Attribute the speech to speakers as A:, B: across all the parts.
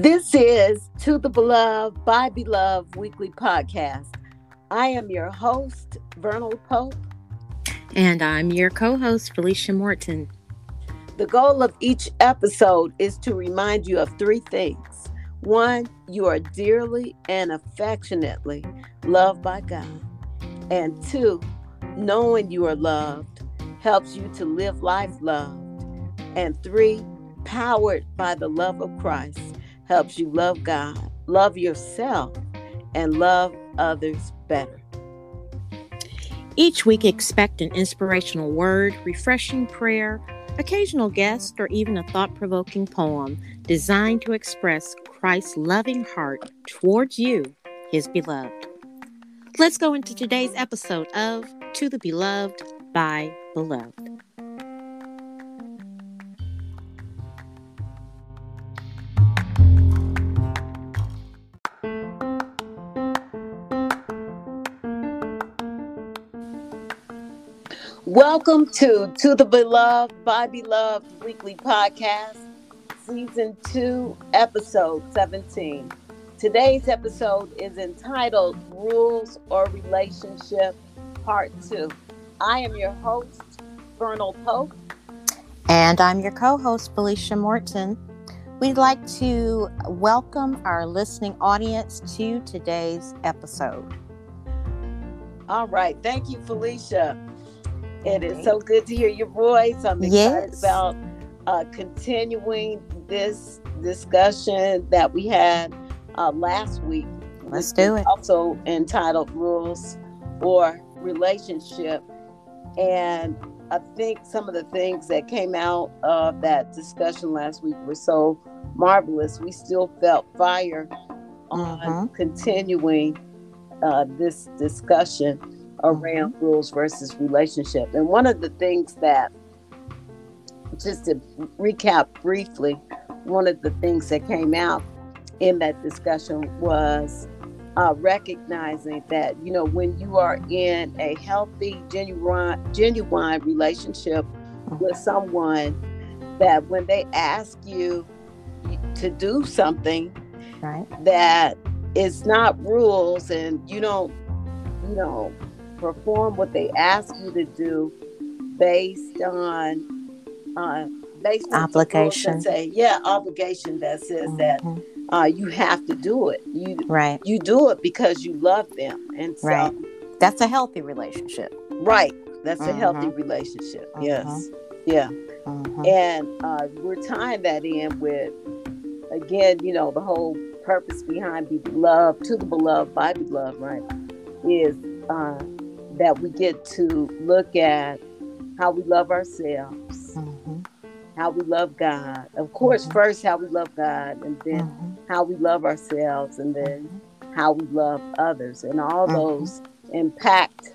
A: This is To the Beloved by Beloved weekly podcast. I am your host, Vernal Pope.
B: And I'm your co host, Felicia Morton.
A: The goal of each episode is to remind you of three things. One, you are dearly and affectionately loved by God. And two, knowing you are loved helps you to live life loved. And three, powered by the love of Christ helps you love God, love yourself, and love others better.
B: Each week, expect an inspirational word, refreshing prayer, occasional guest, or even a thought provoking poem designed to express Christ's loving heart towards you, his beloved. Let's go into today's episode of To the Beloved by Beloved.
A: Welcome to To the Beloved by Beloved weekly podcast, season two, episode 17. Today's episode is entitled Rules or Relationship, Part Two. I am your host, Vernal Pope.
B: And I'm your co host, Felicia Morton. We'd like to welcome our listening audience to today's episode.
A: All right. Thank you, Felicia. It is so good to hear your voice. I'm excited yes. about uh, continuing this discussion that we had uh, last week.
B: Let's do it.
A: Also entitled Rules or Relationship. And I think some of the things that came out of that discussion last week were so marvelous. We still felt fire on mm-hmm. continuing uh, this discussion around mm-hmm. rules versus relationship. And one of the things that, just to recap briefly, one of the things that came out in that discussion was uh, recognizing that you know when you are in a healthy, genuine, genuine relationship with someone, that when they ask you to do something,
B: right,
A: that it's not rules and you don't, you know, perform what they ask you to do based on uh, based
B: on obligation.
A: Say, yeah, obligation that says mm-hmm. that uh, you have to do it. You
B: right.
A: You do it because you love them, and so
B: right. that's a healthy relationship.
A: Right. That's mm-hmm. a healthy mm-hmm. relationship. Mm-hmm. Yes. Yeah. Mm-hmm. And uh, we're tying that in with again, you know, the whole purpose behind be beloved to the beloved by the beloved, right? Is uh, that we get to look at how we love ourselves, mm-hmm. how we love God. Of course, mm-hmm. first how we love God, and then mm-hmm. how we love ourselves, and then mm-hmm. how we love others. And all mm-hmm. those impact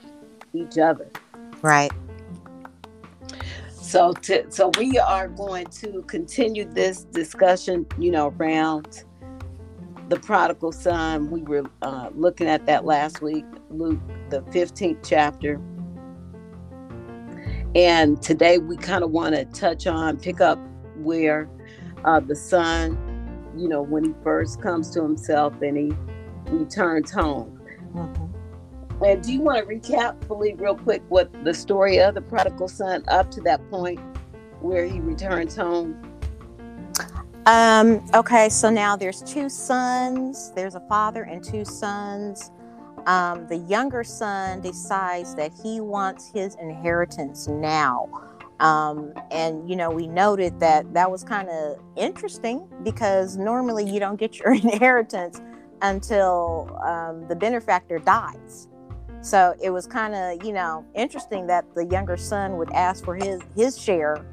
A: each other.
B: Right.
A: So, to, so we are going to continue this discussion, you know, around the prodigal son. We were uh, looking at that last week, Luke, the 15th chapter. And today we kind of want to touch on, pick up where uh, the son, you know, when he first comes to himself and he returns home. Mm-hmm. And do you want to recap, believe, real quick, what the story of the prodigal son up to that point where he returns home?
B: Um, okay, so now there's two sons. There's a father and two sons. Um, the younger son decides that he wants his inheritance now. Um, and you know, we noted that that was kind of interesting because normally you don't get your inheritance until um, the benefactor dies. So it was kind of you know interesting that the younger son would ask for his his share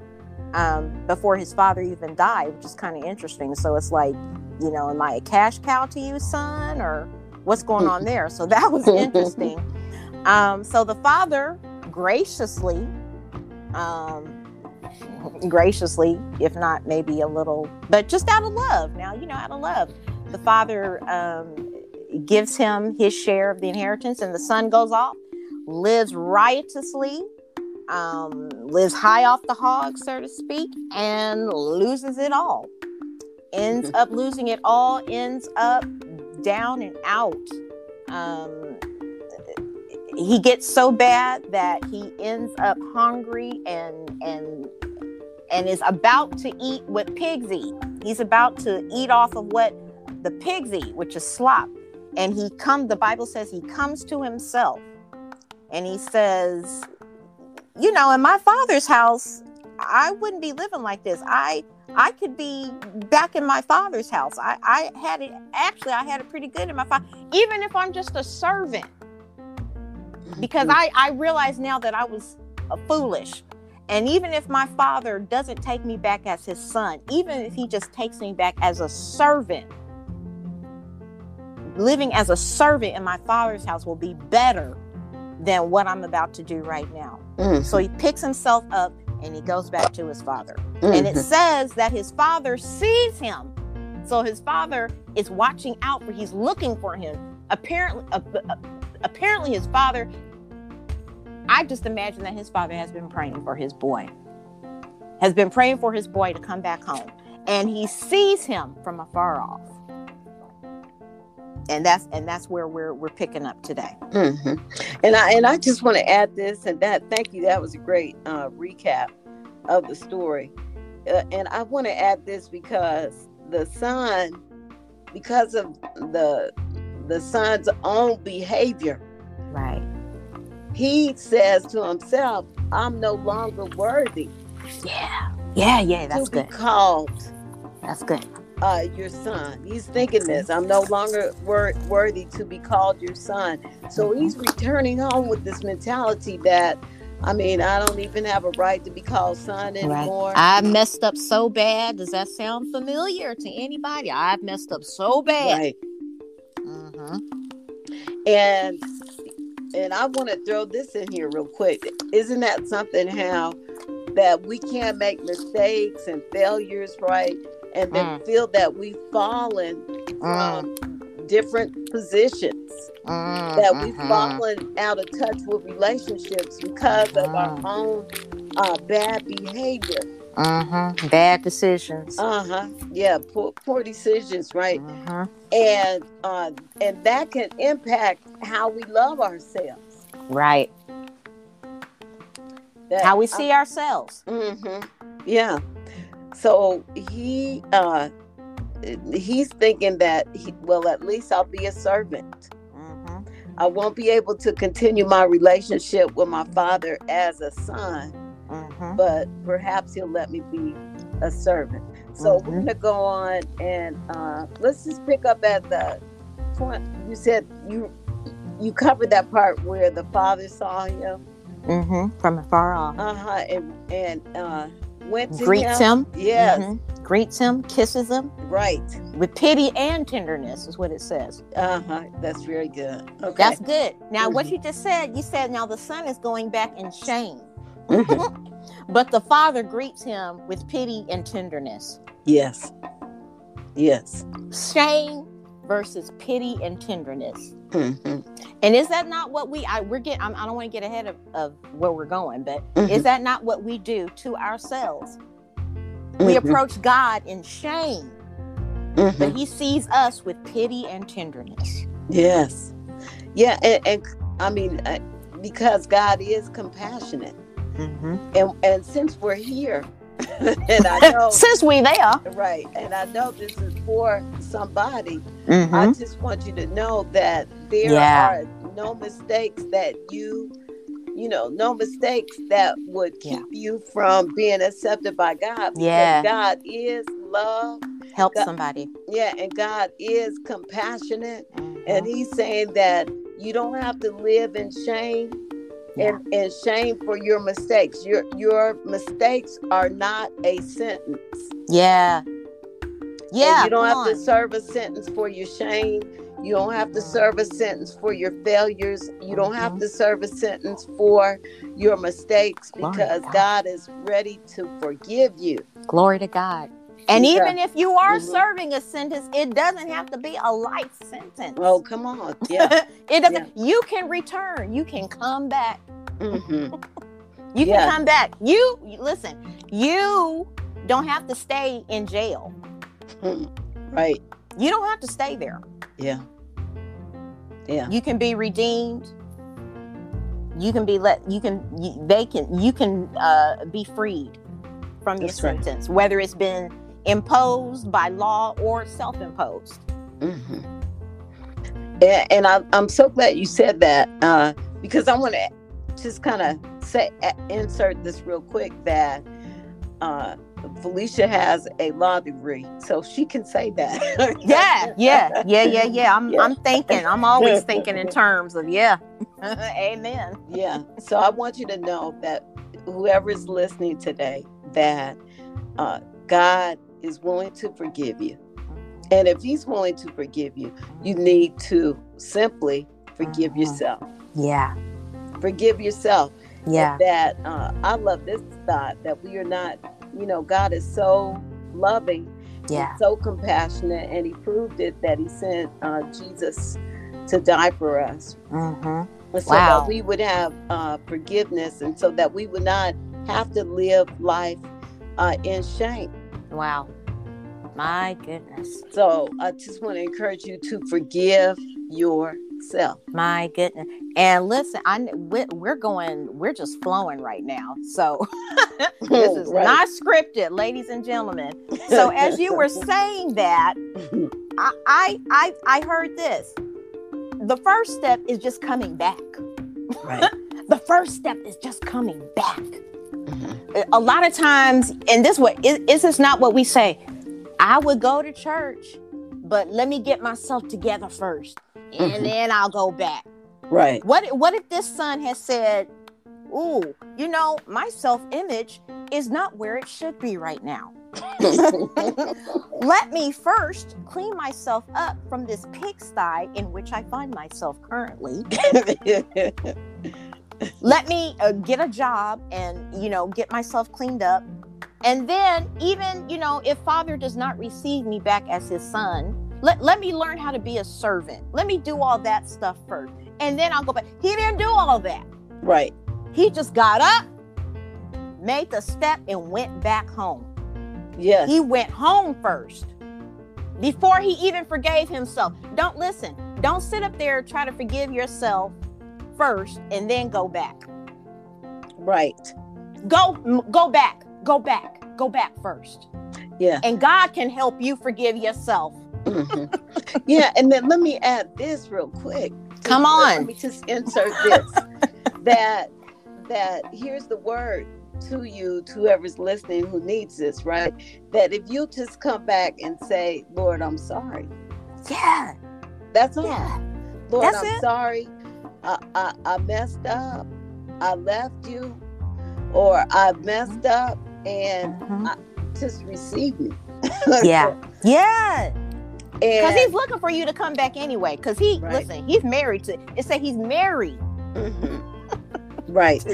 B: um, before his father even died, which is kind of interesting. So it's like, you know, am I a cash cow to you, son, or what's going on there? So that was interesting. Um, so the father graciously, um, graciously, if not maybe a little, but just out of love. Now, you know, out of love, the father um, gives him his share of the inheritance, and the son goes off, lives riotously um, lives high off the hog, so to speak, and loses it all. ends up losing it all, ends up down and out. Um, he gets so bad that he ends up hungry and and and is about to eat what pigs eat. He's about to eat off of what the pigs eat, which is slop. And he come the Bible says he comes to himself and he says, you know, in my father's house, I wouldn't be living like this. I I could be back in my father's house. I, I had it actually I had it pretty good in my father, even if I'm just a servant. Because I, I realize now that I was foolish. And even if my father doesn't take me back as his son, even if he just takes me back as a servant, living as a servant in my father's house will be better than what I'm about to do right now.
A: Mhm.
B: So he picks himself up and he goes back to his father.
A: Mhm.
B: And it says that his father sees him. So his father is watching out for he's looking for him. Apparently uh, uh, apparently his father I just imagine that his father has been praying for his boy. Has been praying for his boy to come back home. And he sees him from afar off. And that's and that's where we're we're picking up today.
A: Mhm. And I and I just want to add this and that. Thank you. That was a great uh, recap of the story. Uh, and I want to add this because the son, because of the the son's own behavior,
B: Right.
A: he says to himself, "I'm no longer worthy
B: Yeah. Yeah, yeah, that's
A: to be
B: good.
A: called
B: That's good.
A: Uh, your son." He's thinking this. I'm no longer wor- worthy to be called your son. So he's returning home with this mentality that, I mean, I don't even have a right to be called son anymore.
B: I messed up so bad. Does that sound familiar to anybody? I've messed up so bad.
A: Right.
B: Mm-hmm.
A: And and I want to throw this in here real quick. Isn't that something how that we can't make mistakes and failures, right? And then feel that we've fallen from different positions.
B: Mm,
A: that we've
B: mhm.
A: fallen out of touch with relationships because of our
B: Mhm.
A: own uh, bad behavior.
B: Mhm. Bad decisions.
A: Uh huh. Yeah, poor, poor decisions, right?
B: Mhm.
A: And uh, and that can impact how we love ourselves.
B: Right.
A: That,
B: How we see ourselves.
A: hmm Yeah. So he uh, he's thinking that he, well, at least I'll be a servant.
B: Mhm.
A: I won't be able to continue my relationship with my father as a son.
B: Mhm.
A: but perhaps he'll let me be a servant. So we're
B: Mhm.
A: gonna go on and uh, let's just pick up at the point. You said you you covered that part where the father saw him,
B: Mhm. From afar off.
A: uh huh, and and uh, went to
B: Greets him.
A: Yes,
B: Mhm. Greets him, kisses him
A: right.
B: with pity and tenderness, is what it says.
A: Uh huh. That's very good. Okay.
B: That's good. Now, what
A: Mhm.
B: you just said, you said now the son is going back in shame,
A: Mhm.
B: but the father greets him with pity and tenderness.
A: yes. Yes.
B: Shame versus pity and tenderness.
A: Hmm
B: And is that not what we? I we're getting. I'm, I don't want to get ahead of, of where we're going, but is that not what we do to ourselves? We
A: Mhm.
B: approach God in shame, but He sees us with pity and tenderness.
A: Yes. Yeah, and, and I mean, uh, because God is compassionate.
B: Mm-hmm.
A: and and since we're here and i know
B: Since we there,
A: right and i know this is for somebody
B: mm-hmm.
A: i just want you to know that there
B: Yeah.
A: are no mistakes that you you know no mistakes that would keep you from being accepted by god
B: Yeah.
A: god is love
B: help
A: God-
B: somebody.
A: yeah and god is compassionate
B: Mhm.
A: and he's saying that you don't have to live in shame
B: Yeah.
A: and, and shame for your mistakes. Your your mistakes are not a sentence.
B: yeah, yeah.
A: And you don't have to serve a sentence for your shame. You don't have to serve a sentence for your failures. You don't have
B: Mhm.
A: to serve a sentence for your mistakes because
B: God.
A: God is ready to forgive you.
B: Glory to God. And
A: Yeah.
B: even if you are
A: Mhm.
B: serving a sentence, it doesn't have to be a life sentence.
A: Oh, come on. Yeah.
B: it doesn't. You can return. You can come back.
A: hmm
B: You can come back. You listen. You don't have to stay in jail.
A: Right.
B: You don't have to stay there.
A: Yeah. Yeah.
B: You can be redeemed. You can be let. You can. You, they can. You can uh, be freed from your
A: That's right.
B: sentence, whether it's been imposed by law or self-imposed.
A: hmm And, and I, I'm so glad you said that uh, because I want to just kind of say insert this real quick that uh, Felicia has a law degree, so she can say that.
B: Yeah, yeah, yeah, yeah, yeah. I'm.
A: Yeah.
B: I'm thinking. I'm always thinking in terms of yeah. Amen.
A: yeah. So I want you to know that whoever is listening today, that uh, God is willing to forgive you. And if he's willing to forgive you, you need to simply forgive
B: Mhm.
A: yourself.
B: Yeah,
A: Forgive yourself.
B: yeah,
A: That uh, I love this thought that we are not, you know, God is so loving,
B: yeah.
A: so compassionate, and he proved it that he sent uh, Jesus to die for us.
B: Mm-hmm.
A: So
B: Wow.
A: that we would have uh, forgiveness and so that we would not have to live life uh, in shame.
B: Wow. My goodness.
A: So I just want to encourage you to forgive yourself.
B: My goodness. And listen, I we- we're going. We're just flowing right now. So this is
A: Right.
B: not scripted, ladies and gentlemen. So as you were saying that, I, I I I heard this. The first step is just coming back.
A: right.
B: The first step is just coming back. A lot of times, and this what is, is this not what we say? I would go to church, but let me get myself together first, and
A: Mhm.
B: then I'll go back.
A: Right.
B: What what if this son has said, "Ooh, you know, my self image is not where it should be right now. Let me first clean myself up from this pigsty in which I find myself currently. Let me uh, get a job and you know get myself cleaned up." And then, even you know, if father does not receive me back as his son, let, let me learn how to be a servant. Let me do all that stuff first. And then I'll go back. He didn't do all that.
A: right.
B: He just got up, made the step, and went back home.
A: Yes.
B: He went home first before he even forgave himself. Don't listen. Don't sit up there try to forgive yourself first and then go back.
A: right.
B: Go go back. Go back. Go back first.
A: Yeah.
B: And God can help you forgive yourself.
A: Mhm. yeah. And then let me add this real quick.
B: Come on.
A: Let me just insert this. that that here's the word to you, to whoever's listening who needs this, right? That if you just come back and say, Lord, I'm sorry.
B: Yeah.
A: That's all.
B: Yeah.
A: Lord,
B: That's
A: I'm
B: it.
A: sorry. I, I I messed up. I left you, or I messed up, and
B: Mhm.
A: just receive me.
B: Yeah. Yeah. Because he's looking for you to come back anyway. Because he,
A: Right.
B: listen, he's married to, it said he's married.
A: Mhm. right.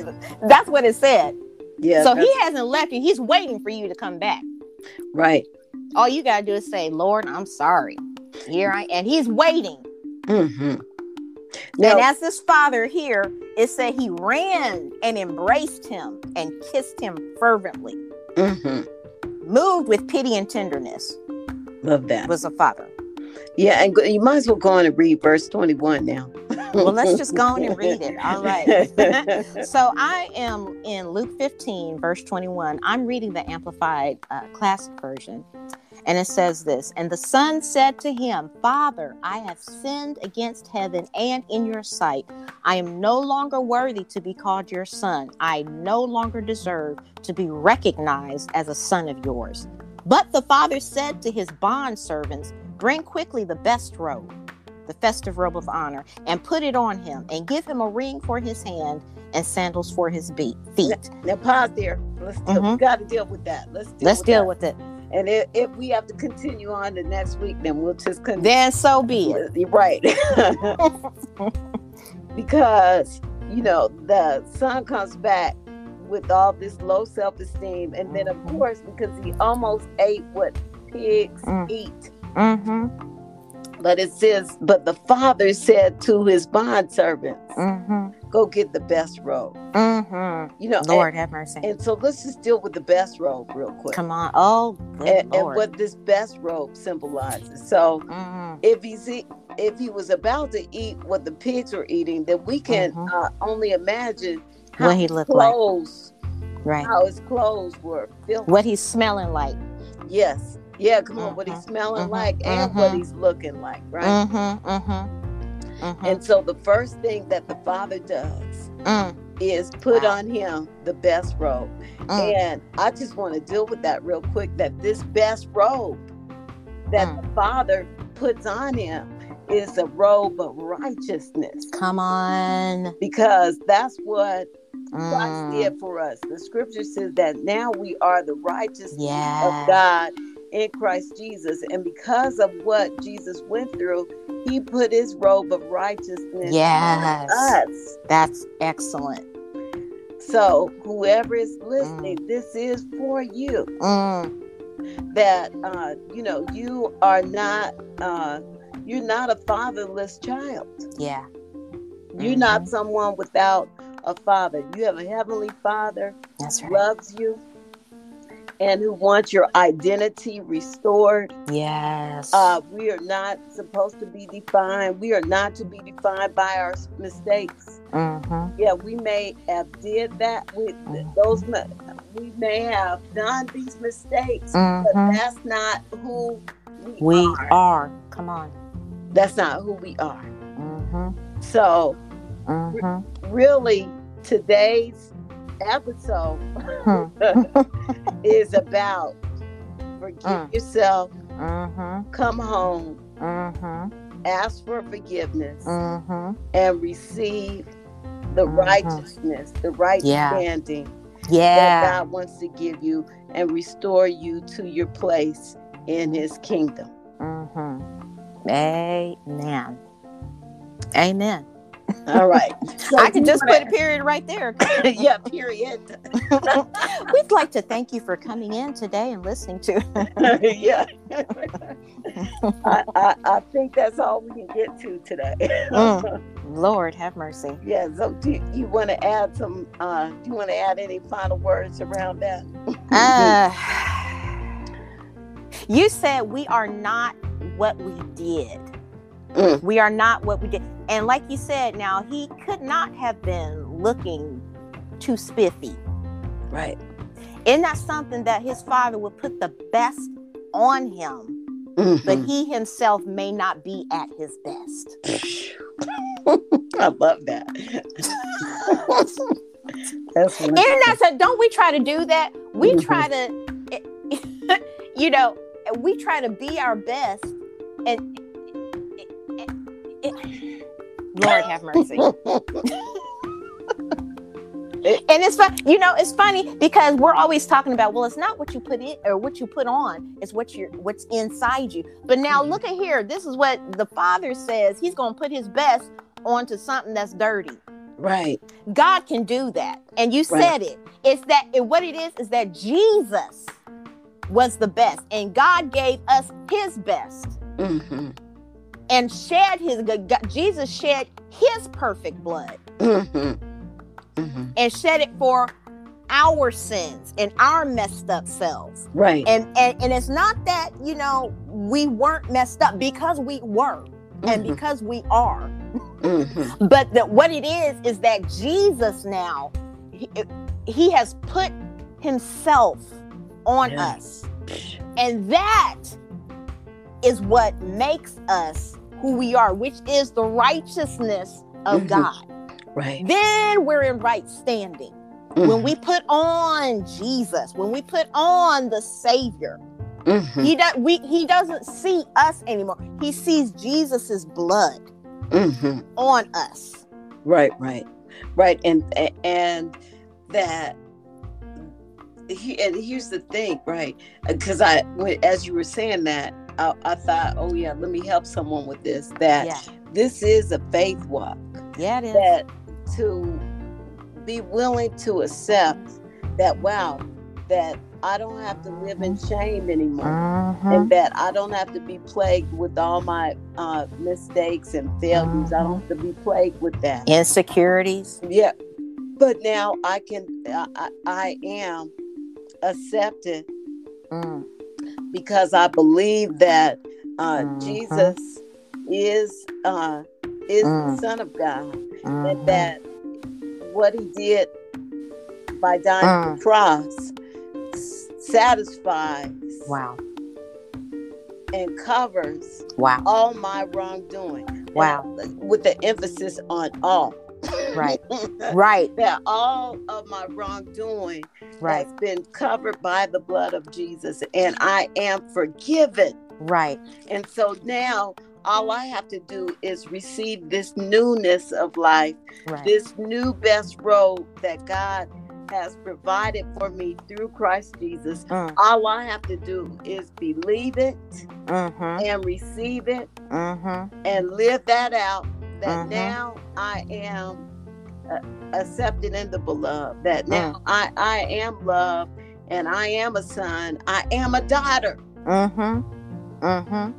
B: That's what it said.
A: Yeah.
B: so he hasn't left you. He's waiting for you to come back.
A: right.
B: All you got to do is say, Lord, I'm sorry. Here I And he's waiting.
A: Hmm
B: and as this father here, it said he ran and embraced him and kissed him fervently,
A: mhm.
B: moved with pity and tenderness
A: love that.
B: was a father.
A: Yeah, and you might as well go on and read verse 21 now.
B: Well, let's just go on and read it. All right. so I am in Luke 15, verse 21. I'm reading the Amplified uh, Classic Version. And it says this And the son said to him, Father, I have sinned against heaven and in your sight. I am no longer worthy to be called your son. I no longer deserve to be recognized as a son of yours. But the father said to his bond servants, Bring quickly the best robe, the festive robe of honor, and put it on him, and give him a ring for his hand and sandals for his be- feet.
A: now pause there. Let's deal, we
B: Mhm.
A: got to deal with that. Let's deal
B: Let's
A: with
B: deal
A: that.
B: with it.
A: And if, if we have to continue on the next week, then we'll just continue.
B: Then so be it.
A: Right. because, you know, the son comes back with all this low self esteem. And then, of
B: Mhm.
A: course, because he almost ate what pigs
B: Mm.
A: eat.
B: hmm
A: But it says, but the father said to his bond servants,
B: Mm-hmm.
A: go get the best robe.
B: Mm-hmm.
A: You know,
B: Lord have mercy.
A: And, and so let's just deal with the best robe real quick.
B: Come on. Oh,
A: And, and what this best robe symbolizes. So
B: Mhm.
A: if he's if he was about to eat what the pigs were eating, then we can
B: Mhm.
A: uh, only imagine how
B: What he looked like. Right.
A: how his clothes were filthy.
B: What he's smelling like.
A: Yes. Yeah, come on, what he's
B: Mhm,
A: smelling
B: mhm,
A: like and what he's looking like, right?
B: Mm-hmm. Mm-hmm. Mm-hmm.
A: And so the first thing that the father does
B: Mm,
A: is put on him the best robe.
B: mm.
A: And I just want to deal with that real quick that this best robe that
B: Mm.
A: the father puts on him is a robe of righteousness
B: Come on.
A: because that's what Christ
B: Mm.
A: did for us. The scripture says that now we are the righteousness
B: Yeah.
A: of God in Christ Jesus. And because of what Jesus went through, he put his robe of righteousness
B: Yes.
A: on us.
B: That's excellent.
A: So, whoever is listening, this is for you.
B: Mm.
A: That uh, you know, you are not uh, you're not a fatherless child.
B: Yeah.
A: You're
B: Mm-hmm.
A: not someone without a father. You have a heavenly father
B: That's
A: who
B: right.
A: loves you and who wants your identity restored.
B: Yes.
A: Uh, we are not supposed to be defined. We are not to be defined by our mistakes.
B: mm-hmm.
A: Yeah, we may have did that with
B: Mhm.
A: those. We may have done these mistakes, but
B: Mm-hmm.
A: that's not who we,
B: We
A: are.
B: are. Come on.
A: That's not who we are.
B: Mm-hmm.
A: So,
B: Mm-hmm.
A: really, today's episode
B: Hmm.
A: is about forgive
B: Mm.
A: yourself,
B: Mm-hmm.
A: come home,
B: Mm-hmm.
A: ask for forgiveness,
B: Mm-hmm.
A: and receive the righteousness, the right
B: Yeah.
A: standing that
B: Yeah.
A: God wants to give you and restore you to your place in His kingdom.
B: Amen. Amen.
A: All right. So
B: I can just
A: wanna-
B: put a period right there.
A: yeah, period.
B: We'd like to thank you for coming in today and listening to.
A: yeah. I, I, I think that's all we can get to today.
B: Mm. Lord have mercy.
A: yeah. So do you want to add some? Uh, do you want to add any final words around that?
B: Uh, you said we are not what we did.
A: Mm.
B: We are not what we did. And like you said, now he could not have been looking too spiffy.
A: Right.
B: Isn't that something that his father would put the best on him, but
A: Mhm.
B: he himself may not be at his best?
A: I love that. that's
B: And that's a, don't we try to do that? We
A: Mhm.
B: try to, you know, we try to be our best, and Lord have mercy. And it's fun, you know, it's funny because we're always talking about, well, it's not what you put in or what you put on, it's what you're what's inside you. But now
A: Mhm.
B: look at here. This is what the father says. He's gonna put his best onto something that's dirty.
A: right.
B: God can do that. And you
A: Right.
B: said it. It's that it, what it is is that Jesus was the best. And God gave us his best
A: hmm
B: and shed his Jesus shed his perfect blood
A: hmm hmm
B: and shed it for our sins and our messed up selves.
A: Right.
B: And, and and it's not that, you know, we weren't messed up because we were and
A: Mhm.
B: because we are.
A: Mhm.
B: But that what it is is that Jesus now he, he has put himself on
A: Yeah.
B: us. And that is what makes us who we are, which is the righteousness of
A: Mhm.
B: God.
A: Right.
B: Then we're in right standing. When we put on Jesus, when we put on the Savior,
A: Mhm.
B: he does we he doesn't see us anymore. He sees Jesus's blood
A: Mhm.
B: on us.
A: Right, right, right, and and that he and here's the thing, right? Because I, as you were saying that, I, I thought, oh yeah, let me help someone with this. That
B: Yeah.
A: this is a faith walk.
B: Yeah, it is.
A: That to be willing to accept that, wow, that I don't have to live in shame anymore.
B: Mhm.
A: and that I don't have to be plagued with all my uh, mistakes and failures. I don't have to be plagued with that.
B: Insecurities.
A: Yeah. But now I can, I, I am accepted
B: Mm.
A: Because I believe that uh,
B: Mhm.
A: Jesus is uh, is
B: Mm.
A: the Son of God,
B: Mhm.
A: and that what He did by dying on
B: Mm.
A: the cross satisfies
B: Wow.
A: and covers
B: Wow.
A: all my wrongdoing.
B: Wow.
A: With the emphasis on all.
B: Right. Right.
A: that all of my wrongdoing
B: Right.
A: has been covered by the blood of Jesus, and I am forgiven.
B: Right.
A: And so now all I have to do is receive this newness of life,
B: Right.
A: this new best road that God has provided for me through Christ Jesus.
B: Mm.
A: All I have to do is believe it
B: Mm-hmm.
A: and receive it
B: Mm-hmm.
A: and live that out that
B: Mhm.
A: now I am uh, accepted in the beloved, that
B: Mm.
A: now I, I am loved and I am a son, I am a daughter.
B: Mm-hmm. Mm-hmm.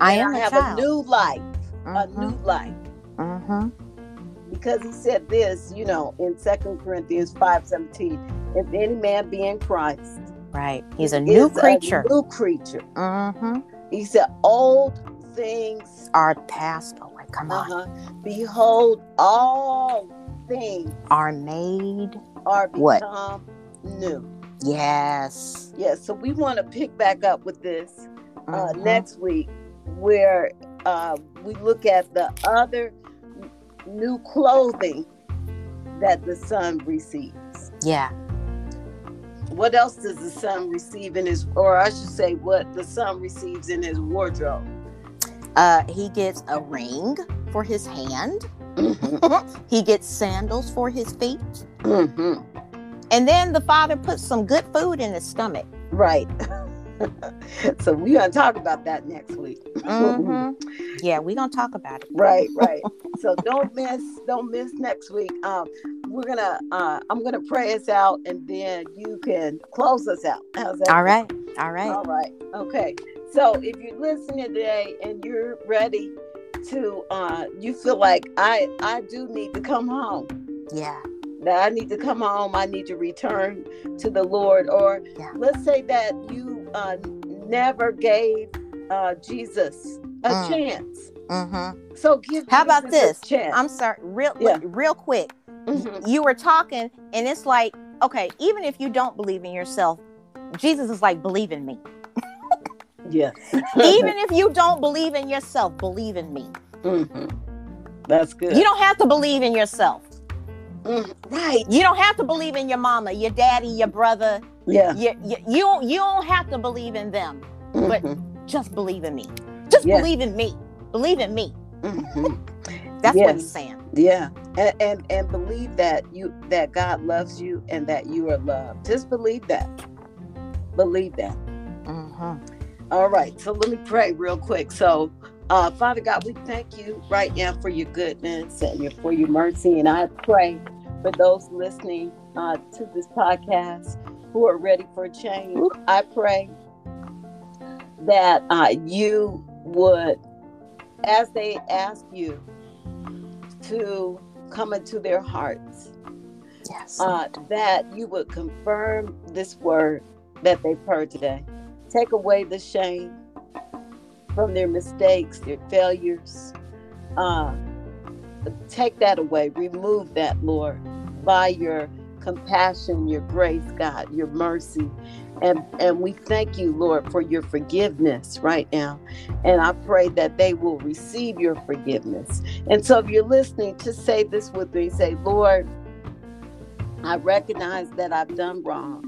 B: I am
A: I
B: a
A: have
B: child.
A: a new life, a
B: Mhm.
A: new life.
B: Mm-hmm.
A: because he said this, you know, in Second Corinthians five seventeen, if any man be in Christ,
B: Right. He's a new creature.
A: new creature.
B: Mm-hmm.
A: He said, old things,
B: Are passed away. Come on.
A: uh-huh, behold, all things
B: Are made.
A: are
B: What?
A: new.
B: Yes.
A: Yes, so we want to pick back up with this uh,
B: Mhm.
A: next week, where uh, we look at the other new clothing that the son receives.
B: Yeah.
A: what else does the son receive in his or i should say what the son receives in his wardrobe
B: Uh, he gets a ring for his hand. he gets sandals for his feet.
A: Mhm.
B: And then the father puts some good food in his stomach.
A: right so we're going to talk about that next week
B: hmm Yeah, we're gonna talk about it.
A: right right so don't miss don't miss next week um we're gonna uh i'm gonna pray us out and then you can close us out how's that
B: All right. All right.
A: All right. Okay. So if you're listening today and you're ready to uh you feel like I I do need to come home.
B: Yeah.
A: That I need to come home, I need to return to the Lord or
B: Yeah.
A: let's say that you uh never gave uh Jesus a
B: Mm.
A: chance.
B: Mm-hmm.
A: So give
B: How about
A: Jesus a
B: this?
A: chance.
B: I'm sorry. Real,
A: Yeah.
B: real quick.
A: Mhm.
B: You were talking, and it's like, okay, even if you don't believe in yourself, Jesus is like, believe in me.
A: Yes.
B: even if you don't believe in yourself, believe in me.
A: Mhm. That's good.
B: You don't have to believe in yourself.
A: Mhm. Right.
B: You don't have to believe in your mama, your daddy, your brother.
A: Yeah.
B: You, you, you, don't, you don't have to believe in them. But-
A: Mhm.
B: Just believe in me. Just
A: Yeah.
B: believe in me. Believe in me.
A: Mhm.
B: That's what
A: Yes.
B: he's saying.
A: Yeah, and, and and believe that you that God loves you and that you are loved. Just believe that. Believe that.
B: Mm-hmm.
A: All right. So let me pray real quick. So, uh, Father God, we thank you right now for your goodness and your, for your mercy, and I pray for those listening uh, to this podcast who are ready for a change. I pray that uh, you would, as they ask you to come into their hearts,
B: Yes.
A: uh, that you would confirm this word that they've heard today. Take away the shame from their mistakes, their failures. Uh, take that away. Remove that, Lord, by your compassion, your grace, God, your mercy. And, and we thank you, Lord, for your forgiveness right now. And I pray that they will receive your forgiveness. And so if you're listening, just say this with me. Say, Lord, I recognize that I've done wrong.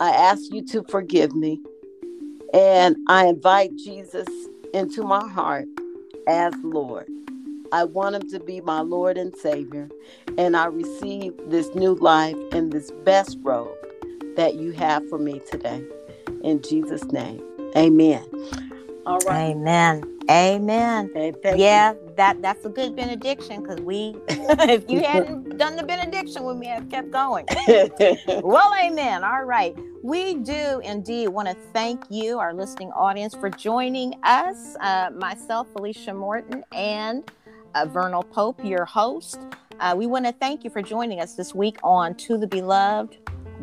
A: I ask you to forgive me. And I invite Jesus into my heart as Lord. I want him to be my Lord and Savior. And I receive this new life and this best robe that you have for me today. In Jesus' name, amen. All right.
B: Amen. Amen.
A: Okay,
B: yeah, that that's a good benediction because we, if you hadn't done the benediction, we may have kept going. well, amen. All right. We do indeed want to thank you, our listening audience, for joining us. Uh, myself, Felicia Morton, and uh, Vernal Pope, your host. Uh, we want to thank you for joining us this week on To the Beloved,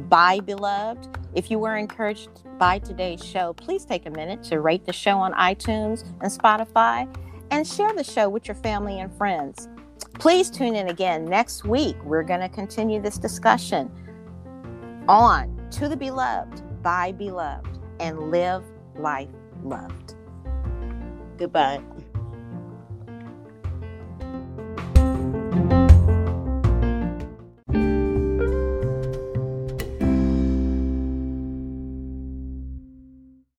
B: by Beloved. If you were encouraged by today's show, please take a minute to rate the show on iTunes and Spotify and share the show with your family and friends. Please tune in again next week. We're going to continue this discussion on To the Beloved, by Beloved, and live life loved.
A: Goodbye.